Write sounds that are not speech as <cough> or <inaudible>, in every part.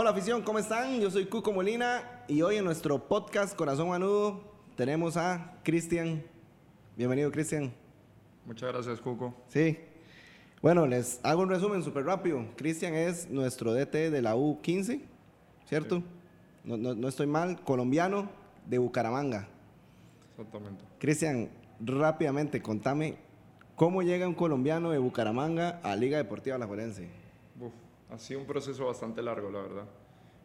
Hola afición, ¿cómo están? Yo soy Cuco Molina y hoy en nuestro podcast Corazón Manudo tenemos a Cristian. Bienvenido Cristian. Muchas gracias Cuco. Sí. Bueno, les hago un resumen súper rápido. Cristian es nuestro DT de la U15, ¿cierto? No, no- no estoy mal, colombiano de Bucaramanga. Exactamente. Cristian, rápidamente contame cómo llega un colombiano de Bucaramanga a Liga Deportiva Alajuelense. Uf, ha sido un proceso bastante largo, la verdad.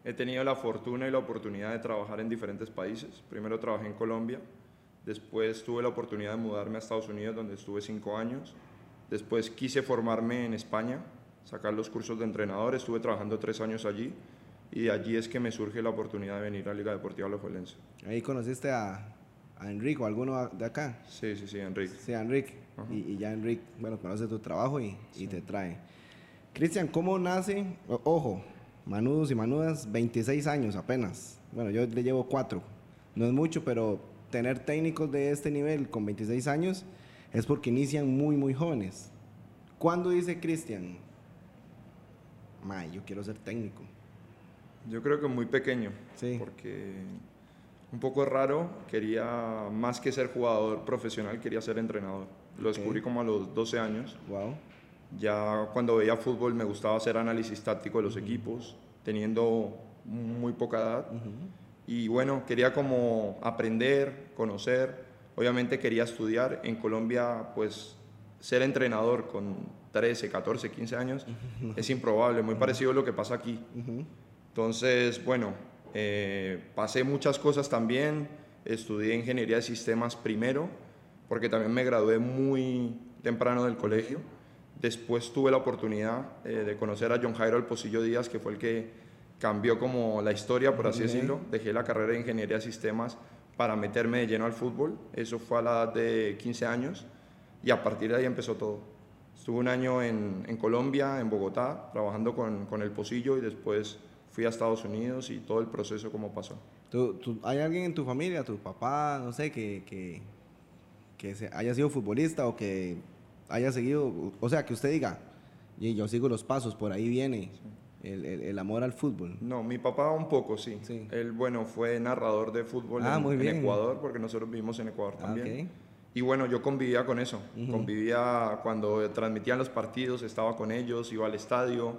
He tenido la fortuna y la oportunidad de trabajar en diferentes países. Primero trabajé en Colombia, después tuve la oportunidad de mudarme a Estados Unidos, donde estuve cinco años. Después quise formarme en España, sacar los cursos de entrenador. Estuve trabajando tres años allí y de allí es que me surge la oportunidad de venir a Liga Deportiva Alajuelense. Ahí conociste a, a Enrico, alguno de acá. Sí, sí, sí, Enrique. Sí, Enrique. Y, y ya Enrique, bueno, conoce tu trabajo y, y te trae. Cristian, ¿cómo nace? Ojo, manudos y manudas, 26 años apenas. Bueno, yo le llevo 4. No es mucho, pero tener técnicos de este nivel con 26 años es porque inician muy, muy jóvenes. ¿Cuándo dice Cristian? May, yo quiero ser técnico. Yo creo que muy pequeño, Sí. porque un poco raro, quería más que ser jugador profesional, quería ser entrenador. Lo descubrí como a los 12 años. Wow. Ya cuando veía fútbol me gustaba hacer análisis táctico de los equipos, teniendo muy poca edad. Y bueno, quería como aprender, conocer. Obviamente quería estudiar. En Colombia, pues ser entrenador con 13, 14, 15 años es improbable, muy parecido a lo que pasa aquí. Entonces, bueno, eh, pasé muchas cosas también. Estudié ingeniería de sistemas primero, porque también me gradué muy temprano del colegio. Después tuve la oportunidad eh, de conocer a John Jairo El Pocillo Díaz, que fue el que cambió como la historia, por así Ok. decirlo. Dejé la carrera de ingeniería de sistemas para meterme de lleno al fútbol. Eso fue a la edad de 15 años y a partir de ahí empezó todo. Estuve un año en, en Colombia, en Bogotá, trabajando con, con el Pocillo y después fui a Estados Unidos y todo el proceso como pasó. ¿Tú, tú- hay alguien en tu familia, tu papá, no sé, que, que, que se- haya sido futbolista o que haya seguido, o sea, que usted diga, y yo sigo los pasos, por ahí viene el, el- el amor al fútbol? No, mi papá un poco, sí. Sí. Él, bueno, fue narrador de fútbol Ah, en. Ecuador, porque nosotros vivimos en Ecuador Ah, también. Y bueno, yo convivía con eso. Convivía cuando transmitían los partidos, estaba con ellos, iba al estadio.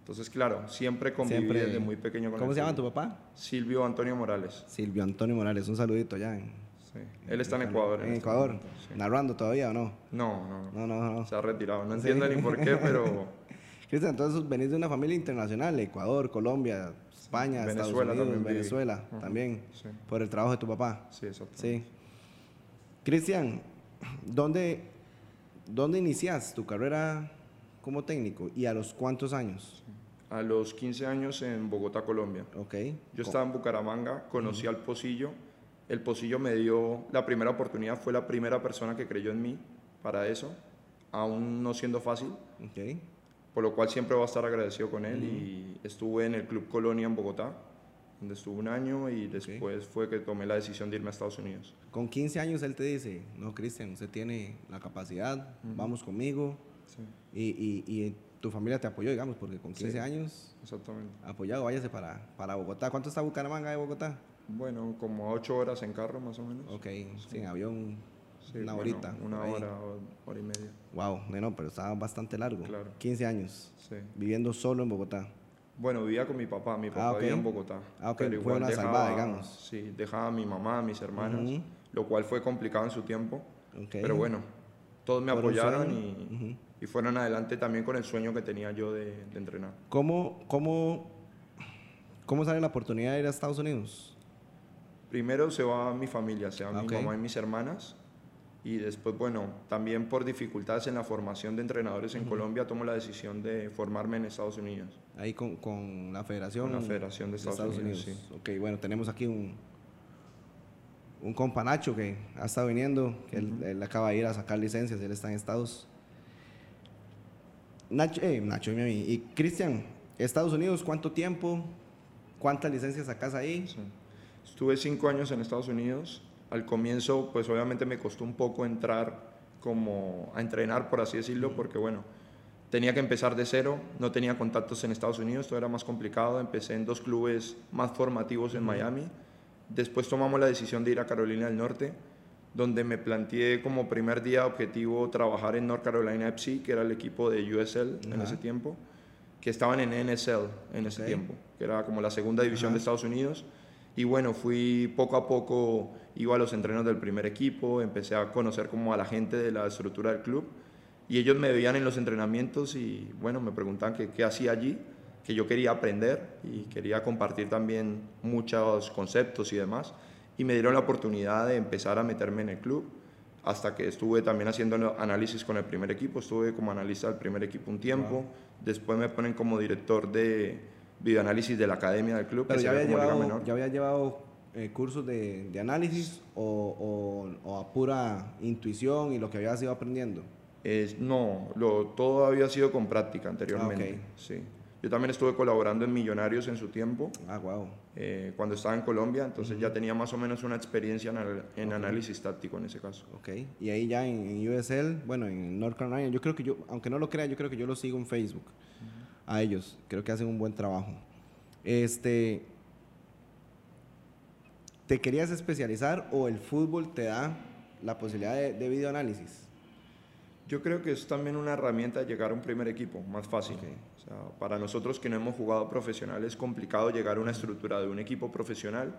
Entonces, claro, siempre conviví Siempre- desde muy pequeño con ¿Cómo el se llama tu papá? Silvio Antonio Morales. Silvio Antonio Morales, un saludito ya en, Sí. Él está en Ecuador. En este Ecuador, momento, sí. narrando todavía o no? No, no, No, no, no, no. Se ha retirado. No Sí. entiendo ni por qué, pero <laughs> Cristian, entonces venís de una familia internacional, Ecuador, Colombia, España, Venezuela Estados Unidos, también. Venezuela también, Sí. por el trabajo de tu papá. sí, exacto. Sí. Cristian, ¿dónde, ¿dónde inicias tu carrera como técnico y a los cuántos años? A los 15 años en Bogotá, Colombia. Ok. Yo estaba en Bucaramanga, conocí al Pocillo. El Pocillo me dio la primera oportunidad, fue la primera persona que creyó en mí para eso, aún no siendo fácil, Ok. por lo cual siempre voy a estar agradecido con él. Y estuve en el Club Colonia en Bogotá, donde estuve un año y después fue que tomé la decisión de irme a Estados Unidos. Con 15 años él te dice, no, Cristian, usted tiene la capacidad, vamos conmigo. Sí, Y, y- y tu familia te apoyó, digamos, porque con 15 Sí. años exactamente. apoyado, váyase para, para Bogotá. ¿Cuánto está Bucaramanga de Bogotá? Bueno, como a ocho horas en carro más o menos. Ok, sin avión, Sí, una bueno, horita. Una ahí. hora, hora y media. Wow, no, pero estaba bastante largo. Claro. 15 años, Sí. viviendo solo en Bogotá. Bueno, vivía con mi papá, mi papá Ah, ok. vivía en Bogotá. Ah, ok, pero fue igual una salvada, digamos. Sí, dejaba a mi mamá, a mis hermanas, Ujú. lo cual fue complicado en su tiempo. Ok. Pero bueno, todos me apoyaron y, Ujú. y fueron adelante también con el sueño que tenía yo de, de entrenar. ¿Cómo, cómo, ¿Cómo sale la oportunidad de ir a Estados Unidos? Primero se va mi familia, se va Ah, mi mamá y mis hermanas. Y después, bueno, también por dificultades en la formación de entrenadores en Colombia, tomo la decisión de formarme en Estados Unidos. Ahí con, con la federación. Con la Federación de Estados Unidos, Ok, bueno, tenemos aquí un, un compa Nacho que ha estado viniendo, que él, él acaba de ir a sacar licencias, él está en Estados. Nacho, eh, Nacho y, y Cristian, Estados Unidos, ¿cuánto tiempo? ¿Cuántas licencias sacas ahí? Sí. Estuve cinco años en Estados Unidos. Al comienzo, pues obviamente me costó un poco entrar como a entrenar, por así decirlo, porque bueno, tenía que empezar de cero, no tenía contactos en Estados Unidos, todo era más complicado, empecé en dos clubes más formativos en Miami, después tomamos la decisión de ir a Carolina del Norte, donde me planteé como primer día objetivo trabajar en North Carolina FC, que era el equipo de USL en ese tiempo, que estaban en NSL en ese tiempo, que era como la segunda división de Estados Unidos. Y bueno, fui poco a poco, iba a los entrenos del primer equipo, empecé a conocer como a la gente de la estructura del club. Y ellos me veían en los entrenamientos y bueno, me preguntaban qué, qué hacía allí, que yo quería aprender y quería compartir también muchos conceptos y demás. Y me dieron la oportunidad de empezar a meterme en el club hasta que estuve también haciendo análisis con el primer equipo, estuve como analista del primer equipo un tiempo, después me ponen como director de videoanálisis de la academia del club. Pero ya había, llevado, ya había llevado eh, cursos de, de análisis o, o, a pura intuición y lo que habías ido aprendiendo. Es, no, lo, todo había sido con práctica anteriormente. Ah, sí. Yo también estuve colaborando en Millonarios en su tiempo. Ah, wow. Eh, cuando estaba en Colombia, entonces ya tenía más o menos una experiencia en, análisis táctico en ese caso. Ok. Y ahí ya en, USL, bueno, en North Carolina, yo creo que yo, aunque no lo crea, yo creo que yo lo sigo en Facebook. A ellos. Creo que hacen un buen trabajo. Este. ¿Te querías especializar o el fútbol te da la posibilidad de, de videoanálisis? Yo creo que es también una herramienta de llegar a un primer equipo, más fácil. O sea, para nosotros que no hemos jugado profesional es complicado llegar a una estructura de un equipo profesional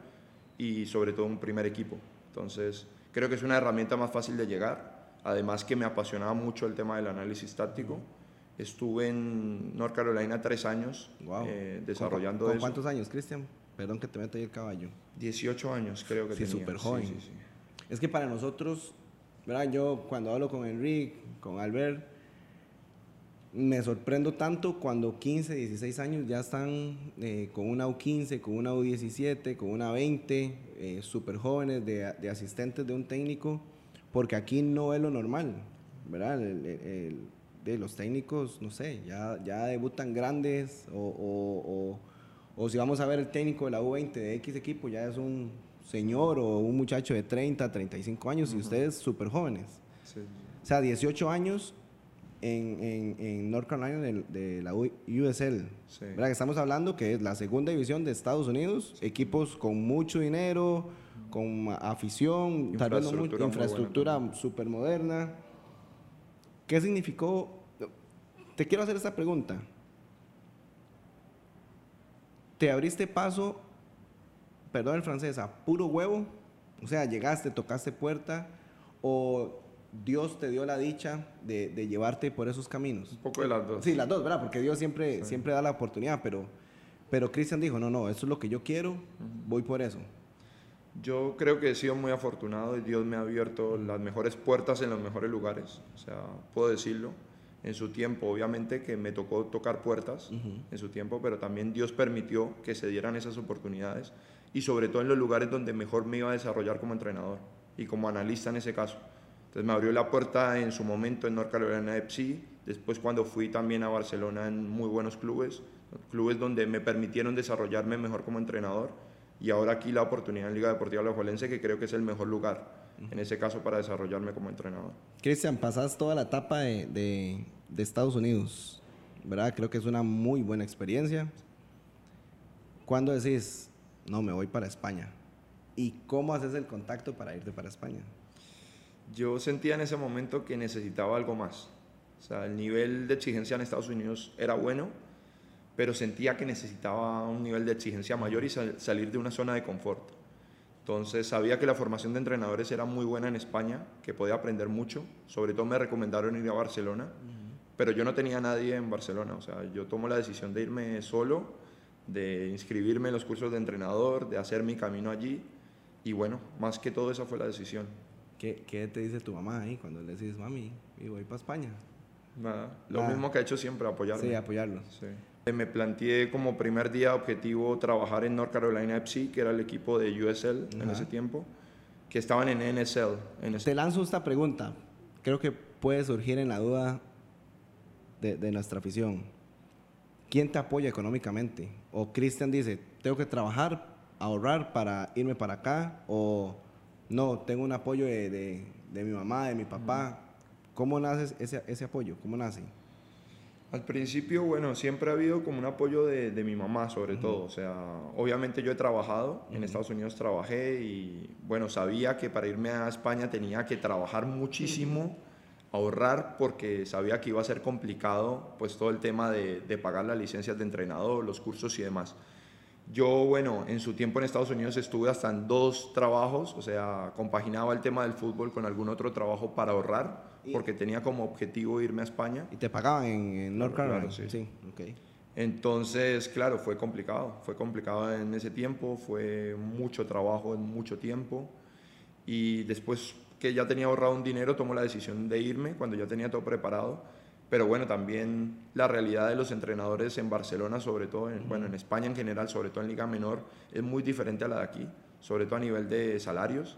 y sobre todo un primer equipo. Entonces, creo que es una herramienta más fácil de llegar. Además que me apasionaba mucho el tema del análisis táctico. Estuve en North Carolina tres años eh, desarrollando ¿Con, ¿Cuántos años, Cristian? Perdón que te meto ahí el caballo. 18 años creo que sí, súper joven. Sí, sí, es que para nosotros yo cuando hablo con Enrique, con Albert, me sorprendo tanto cuando 15, 16 años ya están eh, con una U15, con una U17, con una 20, eh, súper jóvenes de, asistentes de un técnico, porque aquí no es lo normal, ¿verdad? De los técnicos, no sé, ya, ya debutan grandes o, o si vamos a ver el técnico de la U20 de X equipo, ya es un señor o un muchacho de 30, 35 años y ustedes súper jóvenes. O sea, 18 años en, en, North Carolina de, la USL. ¿Verdad? Que estamos hablando que es la segunda división de Estados Unidos, equipos con mucho dinero, con afición, tal vez no infraestructura súper moderna. ¿Qué significó? Te quiero hacer esta pregunta. ¿Te abriste paso perdón el francés, a puro huevo? O sea, llegaste, tocaste puerta o Dios te dio la dicha de, llevarte por esos caminos. Un poco de las dos. Sí, las dos, ¿verdad? Porque Dios siempre, siempre da la oportunidad, pero, pero Cristian dijo, no, no, eso es lo que yo quiero, voy por eso. Yo creo que he sido muy afortunado y Dios me ha abierto las mejores puertas en los mejores lugares, o sea, puedo decirlo. En su tiempo, obviamente que me tocó tocar puertas en su tiempo, pero también Dios permitió que se dieran esas oportunidades y sobre todo en los lugares donde mejor me iba a desarrollar como entrenador y como analista en ese caso. Entonces me abrió la puerta en su momento en North Carolina FC, después cuando fui también a Barcelona en muy buenos clubes, clubes donde me permitieron desarrollarme mejor como entrenador y ahora aquí la oportunidad en Liga Deportiva Alajuelense que creo que es el mejor lugar en ese caso para desarrollarme como entrenador. Cristian, pasas toda la etapa de, de, de Estados Unidos, ¿verdad? Creo que es una muy buena experiencia. ¿Cuándo decís, no, me voy para España. ¿Y cómo haces el contacto para irte para España? Yo sentía en ese momento que necesitaba algo más. O sea, el nivel de exigencia en Estados Unidos era bueno, pero sentía que necesitaba un nivel de exigencia mayor y salir de una zona de confort. Entonces sabía que la formación de entrenadores era muy buena en España, que podía aprender mucho. Sobre todo me recomendaron ir a Barcelona, pero yo no tenía nadie en Barcelona. O sea, yo tomo la decisión de irme solo de inscribirme en los cursos de entrenador, de hacer mi camino allí. Y bueno, más que todo esa fue la decisión. ¿Qué, qué te dice tu mamá ahí cuando le dices, mami, y voy para España? Nada, lo mismo que ha hecho siempre, apoyarme. Sí, apoyarlo. Sí. Me planteé como primer día objetivo trabajar en North Carolina FC, que era el equipo de USL en ese tiempo, que estaban en NSL. En Te lanzo esta pregunta. Creo que puede surgir en la duda de, de nuestra afición. ¿quién te apoya económicamente? O Cristian dice, tengo que trabajar, ahorrar para irme para acá, o no, tengo un apoyo de, mi mamá, de mi papá. ¿Cómo nace ese, ese, apoyo? ¿Cómo nace? Al principio, bueno, siempre ha habido como un apoyo de, de mi mamá, sobre todo. O sea, obviamente yo he trabajado, en Estados Unidos trabajé y, bueno, sabía que para irme a España tenía que trabajar muchísimo, ahorrar, porque sabía que iba a ser complicado, pues todo el tema de, de pagar las licencias de entrenador, los cursos y demás. Yo, bueno, en su tiempo en Estados Unidos estuve hasta en dos trabajos, o sea, compaginaba el tema del fútbol con algún otro trabajo para ahorrar, porque tenía como objetivo irme a España. ¿Y te pagaban en, en North Claro, Carolina? sí. sí. ok. Entonces, claro, fue complicado, fue complicado en ese tiempo, fue mucho trabajo en mucho tiempo y después que ya tenía ahorrado un dinero, tomó la decisión de irme cuando ya tenía todo preparado. Pero bueno, también la realidad de los entrenadores en Barcelona, sobre todo, en, bueno, en España en general, sobre todo en Liga Menor, es muy diferente a la de aquí, sobre todo a nivel de salarios.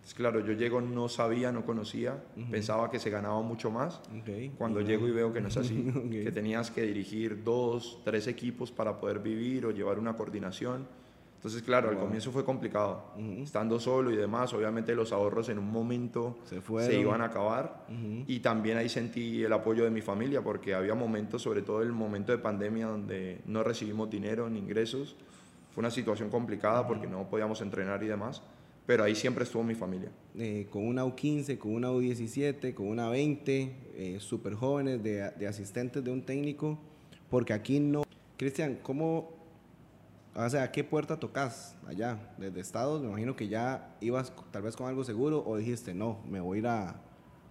Entonces, claro, yo llego, no sabía, no conocía, pensaba que se ganaba mucho más. Cuando llego y veo que no es así, <laughs> que tenías que dirigir dos, tres equipos para poder vivir o llevar una coordinación. Entonces, claro, al Wow. comienzo fue complicado. Estando solo y demás, obviamente los ahorros en un momento Se fueron. iban a acabar. Y también ahí sentí el apoyo de mi familia, porque había momentos, sobre todo el momento de pandemia, donde no recibimos dinero ni ingresos. Fue una situación complicada porque no podíamos entrenar y demás. Pero ahí siempre estuvo mi familia. Eh, con una U15, con una U17, con una 20, eh, súper jóvenes de, de asistentes de un técnico, porque aquí no... Cristian, ¿cómo, o sea, qué puerta tocas allá? Desde Estados, me imagino que ya ibas tal vez con algo seguro o dijiste, no, me voy a ir a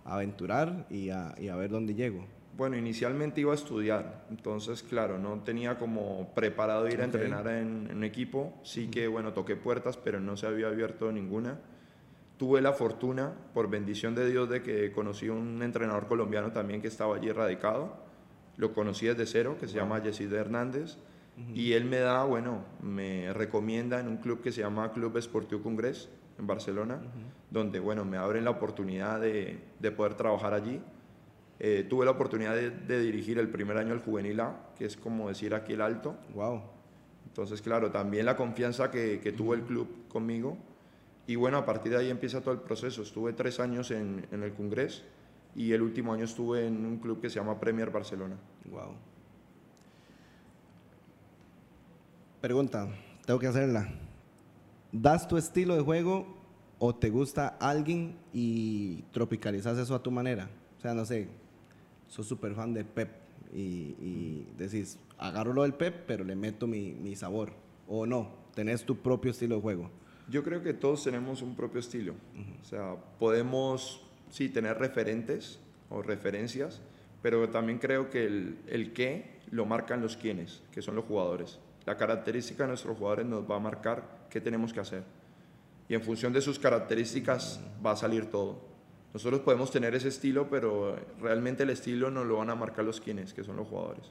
aventurar y a, y a ver dónde llego. Bueno, inicialmente iba a estudiar, entonces, claro, no tenía como preparado ir a entrenar en, en un equipo. Sí que, bueno, toqué puertas, pero no se había abierto ninguna. Tuve la fortuna, por bendición de Dios, de que conocí un entrenador colombiano también que estaba allí radicado. Lo conocí desde cero, que se llama Yesid Hernández. Y él me da, bueno, me recomienda en un club que se llama Club Esportiu Congrés, en Barcelona, donde, bueno, me abren la oportunidad de, de poder trabajar allí. Eh, tuve la oportunidad de, de dirigir el primer año el Juvenil A, que es como decir aquí el alto. Wow. Entonces, claro, también la confianza que, que tuvo el club conmigo. Y bueno, a partir de ahí empieza todo el proceso. Estuve tres años en, en el Congrés y el último año estuve en un club que se llama Premier Barcelona. Wow. Pregunta, tengo que hacerla. ¿Das tu estilo de juego o te gusta alguien y tropicalizas eso a tu manera? O sea, no sé, sos súper fan de Pep y, y decís, agarro lo del Pep, pero le meto mi, mi sabor. O no, tenés tu propio estilo de juego. Yo creo que todos tenemos un propio estilo. O sea, podemos, sí, tener referentes o referencias, pero también creo que el, el qué lo marcan los quiénes, que son los jugadores. La característica de nuestros jugadores nos va a marcar qué tenemos que hacer. Y en función de sus características va a salir todo. Nosotros podemos tener ese estilo, pero realmente el estilo nos lo van a marcar los quiénes, que son los jugadores.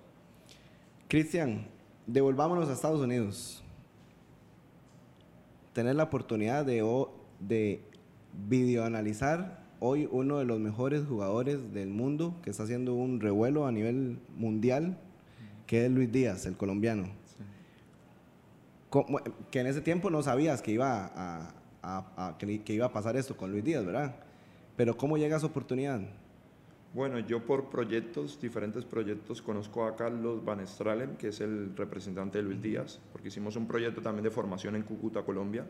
Cristian, devolvámonos a Estados Unidos. Tener la oportunidad de, de videoanalizar hoy uno de los mejores jugadores del mundo que está haciendo un revuelo a nivel mundial, que es Luis Díaz, el colombiano. ¿Cómo- que en ese tiempo no sabías que iba a, a- a- que iba a pasar esto con Luis Díaz, ¿verdad? Pero ¿cómo llega esa oportunidad? Bueno, yo por proyectos, diferentes proyectos, conozco a Carlos Van Stralen, que es el representante de Luis Díaz, porque hicimos un proyecto también de formación en Cúcuta, Colombia.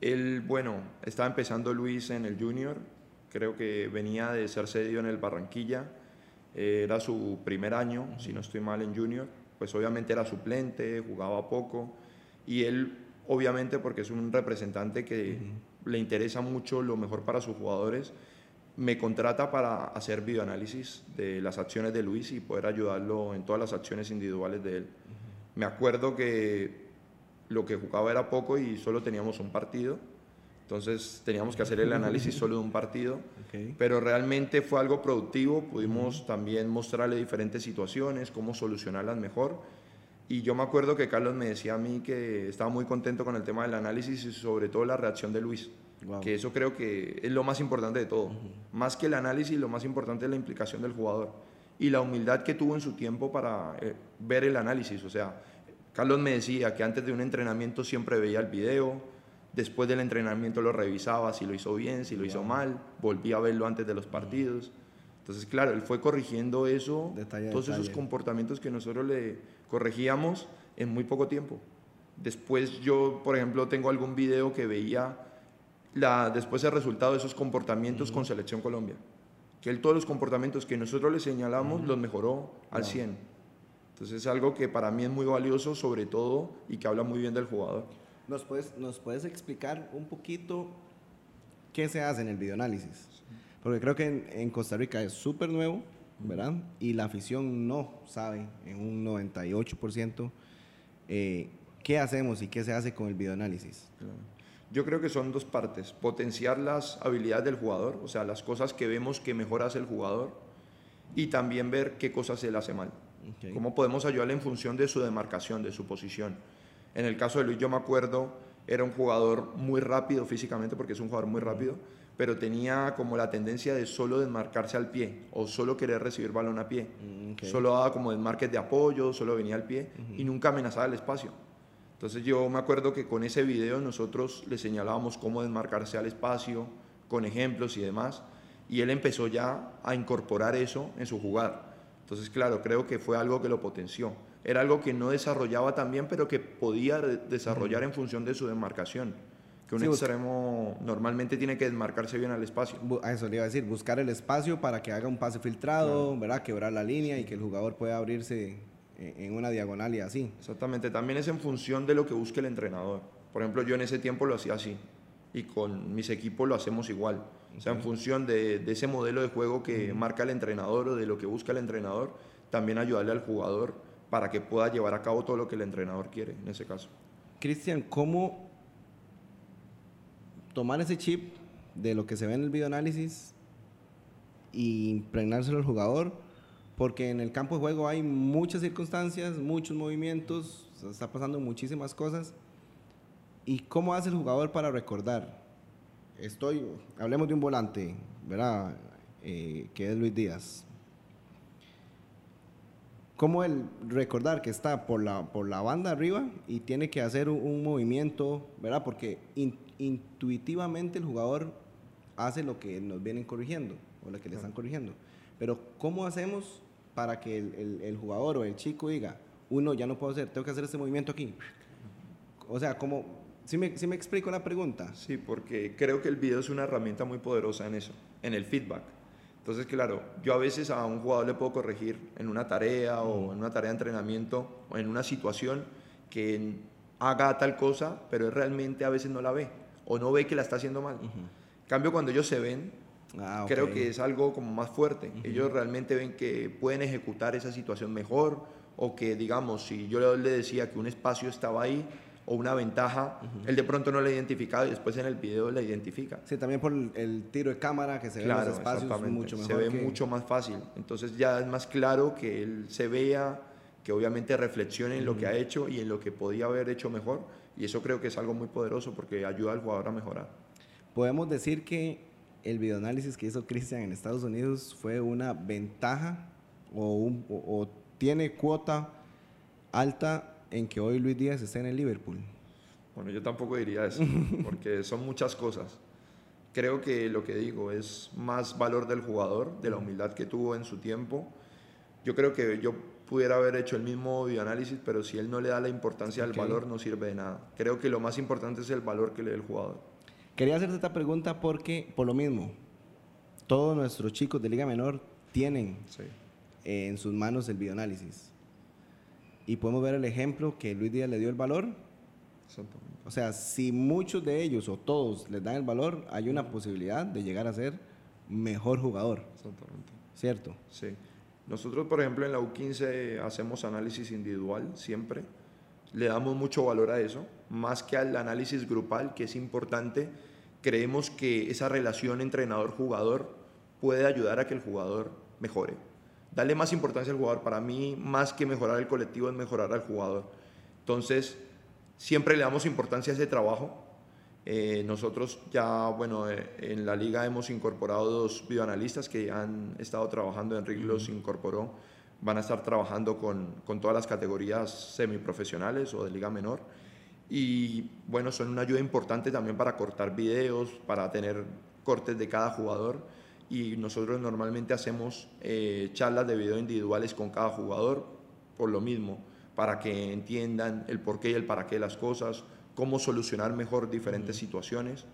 Él, bueno, estaba empezando Luis en el Junior, creo que venía de ser cedido en el Barranquilla, eh, era su primer año, si no estoy mal, en Junior, pues obviamente era suplente, jugaba poco, y él, obviamente, porque es un representante que le interesa mucho lo mejor para sus jugadores, me contrata para hacer videoanálisis de las acciones de Luis y poder ayudarlo en todas las acciones individuales de él. Me acuerdo que lo que jugaba era poco y solo teníamos un partido, entonces teníamos que hacer el análisis <laughs> solo de un partido, pero realmente fue algo productivo, pudimos también mostrarle diferentes situaciones, cómo solucionarlas mejor. Y yo me acuerdo que Carlos me decía a mí que estaba muy contento con el tema del análisis y sobre todo la reacción de Luis. Wow. Que eso creo que es lo más importante de todo. Más que el análisis, lo más importante es la implicación del jugador y la humildad que tuvo en su tiempo para eh, ver el análisis. O sea, Carlos me decía que antes de un entrenamiento siempre veía el video, después del entrenamiento lo revisaba si lo hizo bien, si lo hizo mal, volvía a verlo antes de los partidos. Entonces, claro, él fue corrigiendo eso, Detalle todos esos detalle. comportamientos que nosotros le corregíamos en muy poco tiempo. Después yo, por ejemplo, tengo algún video que veía la, después el resultado de esos comportamientos con Selección Colombia. Que él todos los comportamientos que nosotros le señalamos los mejoró al Wow. 100. Entonces es algo que para mí es muy valioso sobre todo y que habla muy bien del jugador. ¿Nos puedes, ¿Nos puedes explicar un poquito qué se hace en el videoanálisis? Porque creo que en, en Costa Rica es súper nuevo, ¿verdad? Y la afición no sabe en un 98% eh, qué hacemos y qué se hace con el videoanálisis. Yo creo que son dos partes. Potenciar las habilidades del jugador, o sea, las cosas que vemos que mejor hace el jugador y también ver qué cosas él hace mal. ¿Cómo podemos ayudarle en función de su demarcación, de su posición? En el caso de Luis, yo me acuerdo, era un jugador muy rápido físicamente, porque es un jugador muy rápido, pero tenía como la tendencia de solo desmarcarse al pie o solo querer recibir balón a pie. Mm. Solo daba como desmarques de apoyo, solo venía al pie y nunca amenazaba el espacio. Entonces yo me acuerdo que con ese video nosotros le señalábamos cómo desmarcarse al espacio, con ejemplos y demás, y él empezó ya a incorporar eso en su jugar. Entonces, claro, creo que fue algo que lo potenció. Era algo que no desarrollaba tan bien, pero que podía de- desarrollar en función de su demarcación. Que un Sí, extremo normalmente tiene que desmarcarse bien al espacio. A eso le iba a decir, buscar el espacio para que haga un pase filtrado, ¿verdad? Quebrar la línea y que el jugador pueda abrirse en, en una diagonal y así. Exactamente, también es en función de lo que busque el entrenador. Por ejemplo, yo en ese tiempo lo hacía así y con mis equipos lo hacemos igual. O sea, en función de, de ese modelo de juego que marca el entrenador o de lo que busca el entrenador, también ayudarle al jugador para que pueda llevar a cabo todo lo que el entrenador quiere en ese caso. Cristian, ¿cómo tomar ese chip de lo que se ve en el videoanálisis y impregnárselo al jugador? Porque en el campo de juego hay muchas circunstancias, muchos movimientos, se está pasando muchísimas cosas. ¿Y cómo hace el jugador para recordar? Estoy, hablemos de un volante, ¿verdad? Eh, que es Luis Díaz. ¿Cómo el recordar que está por la, por la banda arriba y tiene que hacer un, un movimiento, ¿verdad? Porque in- intuitivamente el jugador hace lo que nos vienen corrigiendo o lo que le están corrigiendo. Pero ¿cómo hacemos para que el, el- el jugador o el chico diga, uno ya no puedo hacer, tengo que hacer este movimiento aquí? O sea, ¿cómo? ¿Sí me, sí me explico la pregunta? Sí, porque creo que el video es una herramienta muy poderosa en eso, en el feedback. Entonces, claro, yo a veces a un jugador le puedo corregir en una tarea o en una tarea de entrenamiento o en una situación que haga tal cosa, pero él realmente a veces no la ve o no ve que la está haciendo mal. En cambio, cuando ellos se ven, Ah, creo que es algo como más fuerte. Ellos realmente ven que pueden ejecutar esa situación mejor o que, digamos, si yo le decía que un espacio estaba ahí o una ventaja, él de pronto no la identificaba y después en el video la identifica. Sí, también por el, el tiro de cámara que se ve en Claro, los espacios mucho mejor. se ve que- mucho más fácil. Entonces ya es más claro que él se vea, que obviamente reflexione en lo que ha hecho y en lo que podía haber hecho mejor. Y eso creo que es algo muy poderoso porque ayuda al jugador a mejorar. Podemos decir que el videoanálisis que hizo Christian en Estados Unidos fue una ventaja o, un- o- o tiene cuota alta en que hoy Luis Díaz esté en el Liverpool. Bueno, yo tampoco diría eso, <laughs> porque son muchas cosas. Creo que lo que digo es más valor del jugador, de la humildad que tuvo en su tiempo. Yo creo que yo pudiera haber hecho el mismo videoanálisis, pero si él no le da la importancia al valor, no sirve de nada. Creo que lo más importante es el valor que le dé el jugador. Quería hacerte esta pregunta porque, por lo mismo, todos nuestros chicos de Liga Menor tienen Sí. eh, en sus manos el videoanálisis. Y podemos ver el ejemplo que Luis Díaz le dio el valor. O sea, si muchos de ellos o todos les dan el valor, hay una posibilidad de llegar a ser mejor jugador, Exactamente. ¿cierto? Sí. Nosotros, por ejemplo, en la U15 hacemos análisis individual siempre. Le damos mucho valor a eso, más que al análisis grupal, que es importante. Creemos que esa relación entrenador-jugador puede ayudar a que el jugador mejore. Darle más importancia al jugador. Para mí, más que mejorar el colectivo, es mejorar al jugador. Entonces, siempre le damos importancia a ese trabajo. Eh, nosotros ya, bueno, eh, en la liga hemos incorporado dos videoanalistas que han estado trabajando, Enrique los incorporó, van a estar trabajando con, con todas las categorías semiprofesionales o de liga menor. Y bueno, son una ayuda importante también para cortar videos, para tener cortes de cada jugador. Y nosotros normalmente hacemos eh, charlas de video individuales con cada jugador por lo mismo, para que entiendan el porqué y el para qué de las cosas, cómo solucionar mejor diferentes situaciones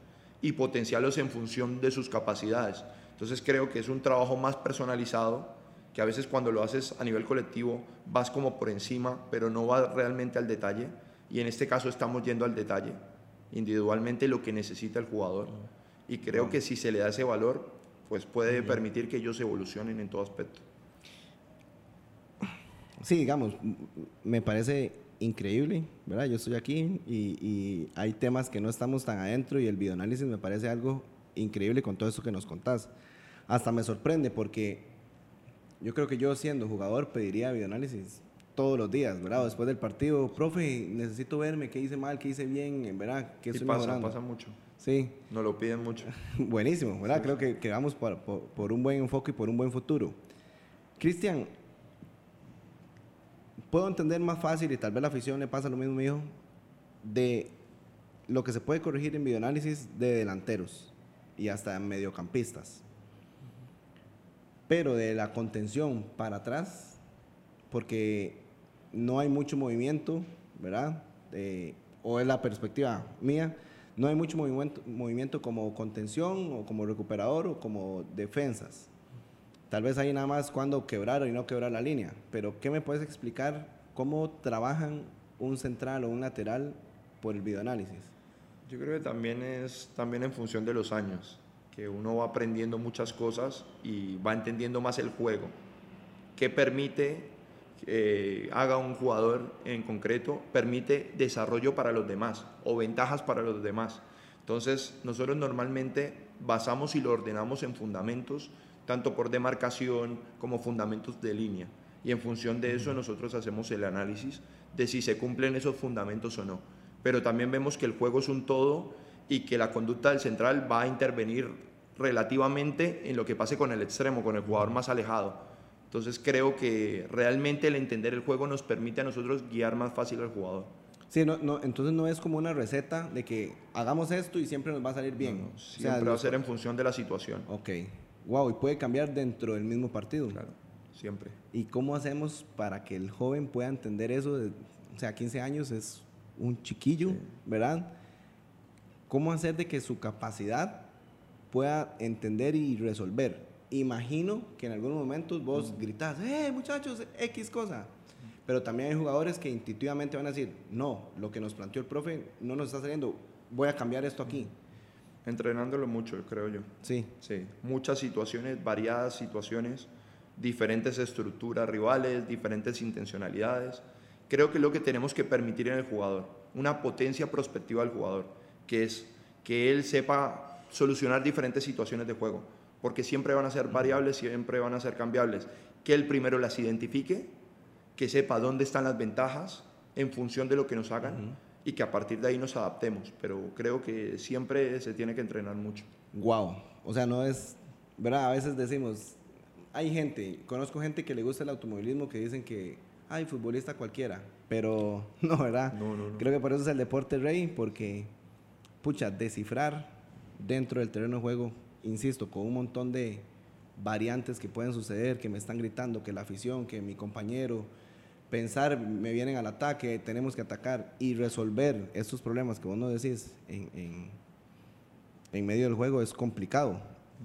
y potenciarlos en función de sus capacidades. Entonces creo que es un trabajo más personalizado, que a veces cuando lo haces a nivel colectivo vas como por encima, pero no vas realmente al detalle. Y en este caso estamos yendo al detalle, individualmente lo que necesita el jugador. Y creo que si se le da ese valor, pues puede permitir que ellos evolucionen en todo aspecto. Sí, digamos, me parece increíble, ¿verdad? Yo estoy aquí y, y, hay temas que no estamos tan adentro y el videoanálisis me parece algo increíble con todo eso que nos contás. Hasta me sorprende porque yo creo que yo siendo jugador pediría videoanálisis todos los días, ¿verdad? Después del partido, profe, necesito verme qué hice mal, qué hice bien, ¿verdad? ¿Qué estoy pasa, pasa mucho. Sí. Nos lo piden mucho. <laughs> Buenísimo, ¿verdad? Creo que, que vamos por, por, un buen enfoque y por un buen futuro. Cristian, puedo entender más fácil y tal vez la afición le pasa lo mismo mío de lo que se puede corregir en videoanálisis de delanteros y hasta mediocampistas. Pero de la contención para atrás, porque no hay mucho movimiento, ¿verdad? o es la perspectiva mía, no hay mucho movimiento, movimiento como contención o como recuperador o como defensas. Tal vez ahí nada más cuando quebrar y no quebrar la línea. Pero ¿qué me puedes explicar cómo trabajan un central o un lateral por el videoanálisis? Yo creo que también es también en función de los años, que uno va aprendiendo muchas cosas y va entendiendo más el juego. ¿Qué permite eh, haga un jugador en concreto permite desarrollo para los demás o ventajas para los demás. Entonces, nosotros normalmente basamos y lo ordenamos en fundamentos, tanto por demarcación como fundamentos de línea. Y en función de eso nosotros hacemos el análisis de si se cumplen esos fundamentos o no. Pero también vemos que el juego es un todo y que la conducta del central va a intervenir relativamente en lo que pase con el extremo, con el jugador más alejado entonces creo que realmente el entender el juego nos permite a nosotros guiar más fácil al jugador. Sí, no, no, entonces no es como una receta de que hagamos esto y siempre nos va a salir bien. siempre va a ser en función de la situación. Ok. Wow, y puede cambiar dentro del mismo partido. Claro, siempre. ¿Y cómo hacemos para que el joven pueda entender eso? o sea, 15 años es un chiquillo, ¿verdad? ¿Cómo hacer de que su capacidad pueda entender y resolver? Imagino que en algunos momentos vos gritás, ¡eh, muchachos, X cosa! Pero también hay jugadores que intuitivamente van a decir, no, lo que nos planteó el profe no nos está saliendo, voy a cambiar esto aquí. Entrenándolo mucho, creo yo. Sí. Sí, muchas situaciones, variadas situaciones, diferentes estructuras rivales, diferentes intencionalidades. Creo que es lo que tenemos que permitir en el jugador, una potencia prospectiva del jugador, que es que él sepa solucionar diferentes situaciones de juego porque siempre van a ser variables, siempre van a ser cambiables. Que él primero las identifique, que sepa dónde están las ventajas en función de lo que nos hagan y que a partir de ahí nos adaptemos. Pero creo que siempre se tiene que entrenar mucho. Wow, o sea, no es, ¿verdad? A veces decimos, hay gente, conozco gente que le gusta el automovilismo que dicen que, ay, futbolista cualquiera, pero <laughs> no, ¿verdad? No, no, no. Creo que por eso es el deporte rey, porque, pucha, descifrar dentro del terreno de juego insisto, con un montón de variantes que pueden suceder, que me están gritando, que la afición, que mi compañero, pensar, me vienen al ataque, tenemos que atacar y resolver estos problemas que vos no decís en, en, medio del juego es complicado.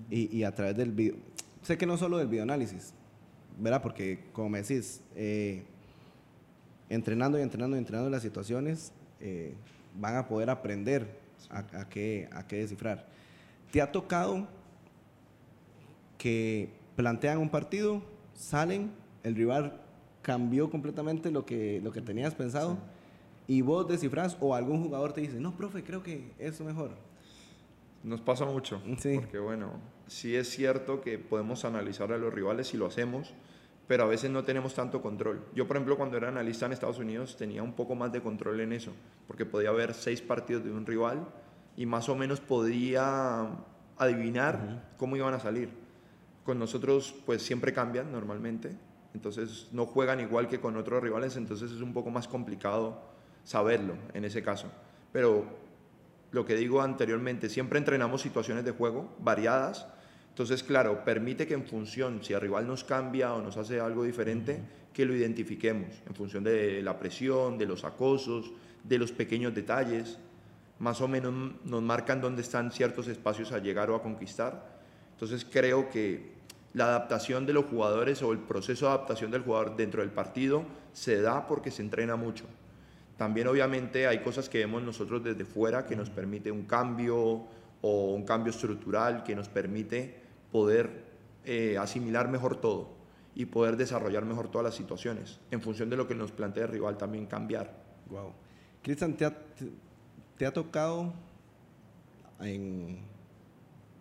Y, a través del video, sé que no solo del videoanálisis, ¿verdad? Porque como me decís, eh, entrenando y entrenando y entrenando las situaciones, eh, van a poder aprender a, qué, a qué descifrar. ¿Te ha tocado que plantean un partido, salen, el rival cambió completamente lo que, lo que tenías pensado y vos descifras o algún jugador te dice, no, profe, creo que eso mejor? Nos pasa mucho, sí. porque bueno, sí es cierto que podemos analizar a los rivales y lo hacemos, pero a veces no tenemos tanto control. Yo, por ejemplo, cuando era analista en Estados Unidos tenía un poco más de control en eso, porque podía ver seis partidos de un rival y más o menos podía adivinar cómo iban a salir. Con nosotros pues siempre cambian normalmente, entonces no juegan igual que con otros rivales, entonces es un poco más complicado saberlo en ese caso. Pero lo que digo anteriormente, siempre entrenamos situaciones de juego variadas, Entonces, claro, permite que en función, si el rival nos cambia o nos hace algo diferente, que lo identifiquemos en función de la presión, de los acosos, de los pequeños detalles. Más o menos nos marcan dónde están ciertos espacios a llegar o a conquistar. Entonces, creo que la adaptación de los jugadores o el proceso de adaptación del jugador dentro del partido se da porque se entrena mucho. También obviamente hay cosas que vemos nosotros desde fuera que nos permite un cambio o un cambio estructural que nos permite poder eh, asimilar mejor todo y poder desarrollar mejor todas las situaciones en función de lo que nos plantea el rival también cambiar. Wow. Cristian, ¿te te ha tocado en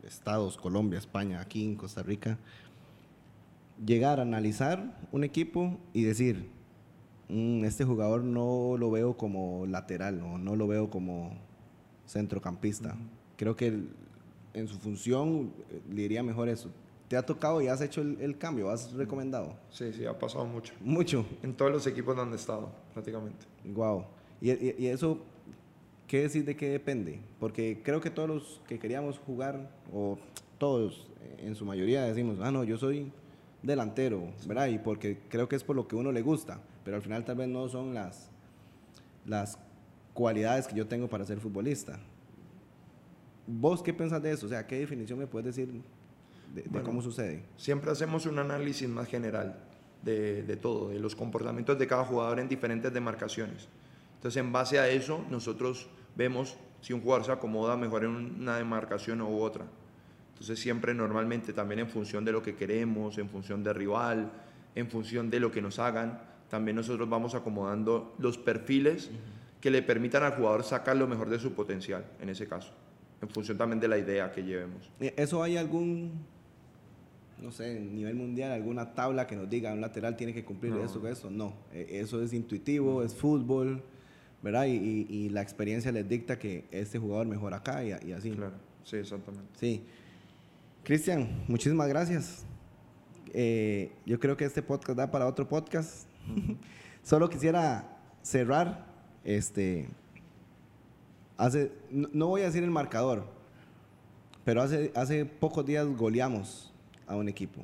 estados, Colombia, España, aquí en Costa Rica, llegar a analizar un equipo y decir, mm, este jugador no lo veo como lateral o no lo veo como centrocampista. Creo que en su función eh, le iría mejor eso. ¿Te ha tocado y has hecho el, cambio? ¿Has recomendado? Sí, sí, ha pasado mucho. Mucho. En todos los equipos donde he estado, prácticamente. Wow. ¿Y, y, eso qué decir de qué depende? Porque creo que todos los que queríamos jugar, o todos en su mayoría decimos, ah, no, yo soy delantero, ¿verdad? Y porque creo que es por lo que uno le gusta, pero al final tal vez no son las, las cualidades que yo tengo para ser futbolista. ¿Vos qué pensás de eso? O sea, ¿qué definición me puedes decir de, cómo sucede? Siempre hacemos un análisis más general de, de, todo, de los comportamientos de cada jugador en diferentes demarcaciones. Entonces, en base a eso, nosotros vemos si un jugador se acomoda mejor en una demarcación u otra. Entonces siempre normalmente también en función de lo que queremos, en función de rival, en función de lo que nos hagan, también nosotros vamos acomodando los perfiles que le permitan al jugador sacar lo mejor de su potencial, en ese caso, en función también de la idea que llevemos. ¿Eso hay algún, no sé, nivel mundial, alguna tabla que nos diga un lateral tiene que cumplir eso eso, eso? No, e, eso es intuitivo, es fútbol, ¿verdad? Y, la experiencia les dicta que este jugador mejor acá y, y así. Claro, sí, exactamente. Sí. Cristian, muchísimas gracias. Eh, yo creo que este podcast da para otro podcast. <laughs> Solo quisiera cerrar. Este, hace, no, voy a decir el marcador, pero hace, hace pocos días goleamos a un equipo.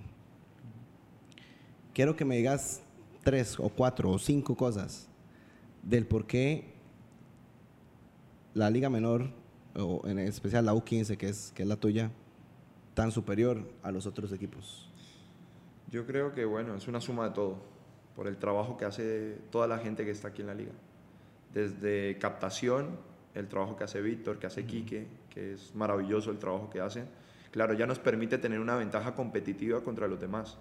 Quiero que me digas tres o cuatro o cinco cosas del por qué la Liga Menor, o en especial la U15, que es, que es la tuya, tan superior a los otros equipos? Yo creo que, bueno, es una suma de todo, por el trabajo que hace toda la gente que está aquí en la liga. Desde captación, el trabajo que hace Víctor, que hace Quique, que es maravilloso el trabajo que hace. Claro, ya nos permite tener una ventaja competitiva contra los demás,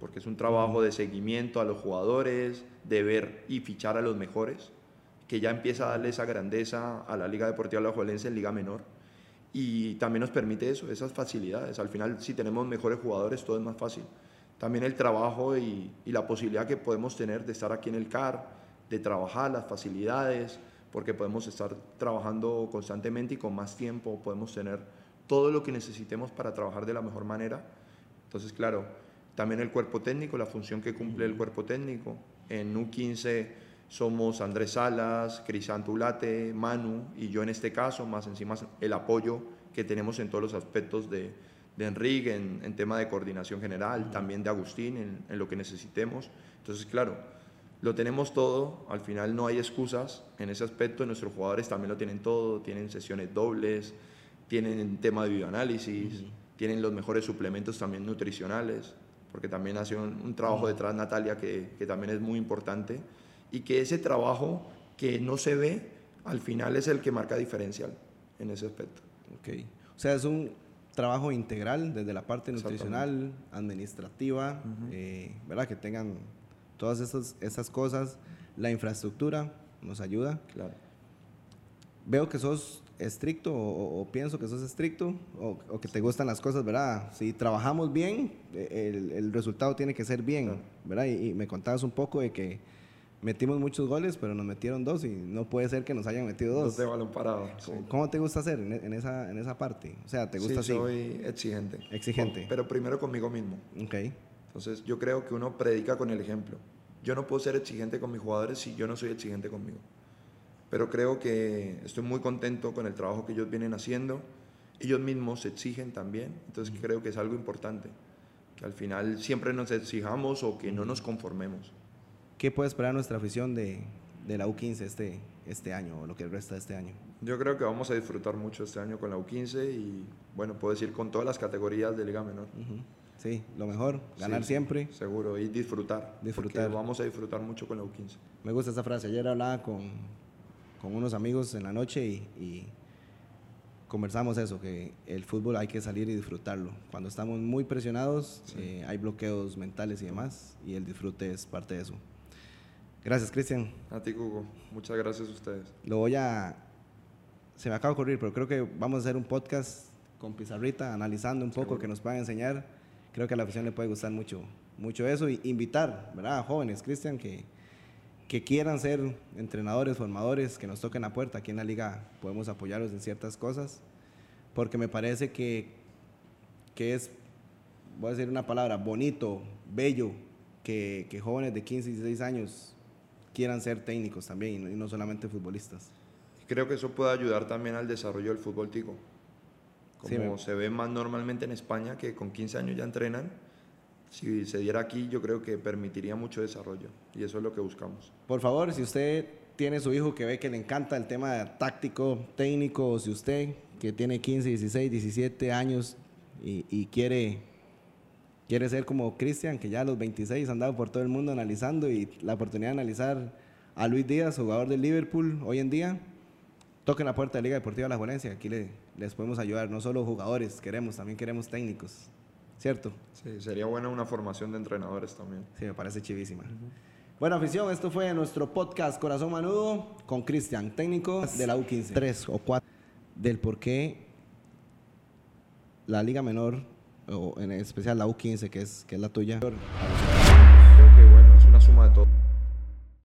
porque es un trabajo de seguimiento a los jugadores, de ver y fichar a los mejores, que ya empieza a darle esa grandeza a la Liga Deportiva Alajuelense en Liga Menor y también nos permite eso, esas facilidades. Al final, si tenemos mejores jugadores, todo es más fácil. También el trabajo y, la posibilidad que podemos tener de estar aquí en el CAR, de trabajar las facilidades, porque podemos estar trabajando constantemente y con más tiempo, podemos tener todo lo que necesitemos para trabajar de la mejor manera. Entonces, claro, también el cuerpo técnico, la función que cumple el cuerpo técnico. En U15 somos Andrés Salas, Crisanto Ulate, Manu y yo en este caso, más encima el apoyo que tenemos en todos los aspectos de, de Enrique, en, tema de coordinación general, también de Agustín, en, lo que necesitemos. Entonces, claro, lo tenemos todo, al final no hay excusas en ese aspecto, nuestros jugadores también lo tienen todo, tienen sesiones dobles, tienen tema de bioanálisis, tienen los mejores suplementos también nutricionales, porque también hace un, un trabajo detrás Natalia que, que también es muy importante y que ese trabajo que no se ve, al final es el que marca diferencial en ese aspecto. Ok. O sea, es un trabajo integral desde la parte nutricional, administrativa, eh, ¿verdad? Que tengan todas esas, esas cosas. La infraestructura nos ayuda. Claro. Veo que sos estricto o, pienso que sos estricto o, que te gustan las cosas, ¿verdad? Si trabajamos bien, e, el, el resultado tiene que ser bien, ¿verdad? Y, y, me contabas un poco de que metimos muchos goles, pero nos metieron dos y no puede ser que nos hayan metido dos. Dos de balón parado. ¿Cómo te gusta hacer en, esa, en esa parte? O sea, ¿te gusta sí, soy exigente. Exigente. pero primero conmigo mismo. Ok. Entonces, yo creo que uno predica con el ejemplo. Yo no puedo ser exigente con mis jugadores si yo no soy exigente conmigo. Pero creo que estoy muy contento con el trabajo que ellos vienen haciendo. ellos mismos se exigen también. Entonces creo que es algo importante, que al final siempre nos exijamos o que no nos conformemos. ¿Qué puede esperar nuestra afición de, de la U15 este, este año o lo que resta de este año? Yo creo que vamos a disfrutar mucho este año con la U15 y, bueno, puedo decir con todas las categorías de Liga Menor. Sí, lo mejor, ganar Sí, siempre. Seguro, y disfrutar. Disfrutar. Vamos a disfrutar mucho con la U15. Me gusta esa frase. Ayer hablaba con, con unos amigos en la noche y, y conversamos eso, que el fútbol hay que salir y disfrutarlo. Cuando estamos muy presionados, eh, hay bloqueos mentales y demás, y el disfrute es parte de eso. Gracias, Cristian. A ti, Hugo. Muchas gracias a ustedes. Lo voy a... Se me acaba de ocurrir, pero creo que vamos a hacer un podcast con Pizarrita, analizando un poco, que nos puedan enseñar. Creo que a la afición le puede gustar mucho, mucho eso. Y invitar, ¿verdad? A jóvenes, Cristian, que, que quieran ser entrenadores, formadores, que nos toquen la puerta. Aquí en la liga podemos apoyarlos en ciertas cosas. Porque me parece que, que es, voy a decir una palabra, bonito, bello, que, que jóvenes de 15 y 16 años quieran ser técnicos también y no, y no solamente futbolistas. Creo que eso puede ayudar también al desarrollo del fútbol tico. Como Sí, se ve más normalmente en España, que con 15 años ya entrenan, si se diera aquí, yo creo que permitiría mucho desarrollo. Y eso es lo que buscamos. Por favor, si usted tiene su hijo que ve que le encanta el tema táctico, técnico, o si usted que tiene 15, 16, 17 años y, y quiere, quiere ser como Cristian, que ya a los 26 ha andado por todo el mundo analizando y la oportunidad de analizar a Luis Díaz, jugador del Liverpool hoy en día, toquen la puerta de Liga Deportiva La Juelencia. Aquí le- les podemos ayudar, no solo jugadores queremos, también queremos técnicos, ¿cierto? Sí, sería buena una formación de entrenadores también. Sí, me parece chivísima. Bueno, afición, esto fue nuestro podcast Corazón Manudo con Cristian, técnico de la U15. Tres o cuatro del por qué la Liga Menor, o en especial la U15, que es, que es la tuya, Creo que, bueno, es una suma de todo.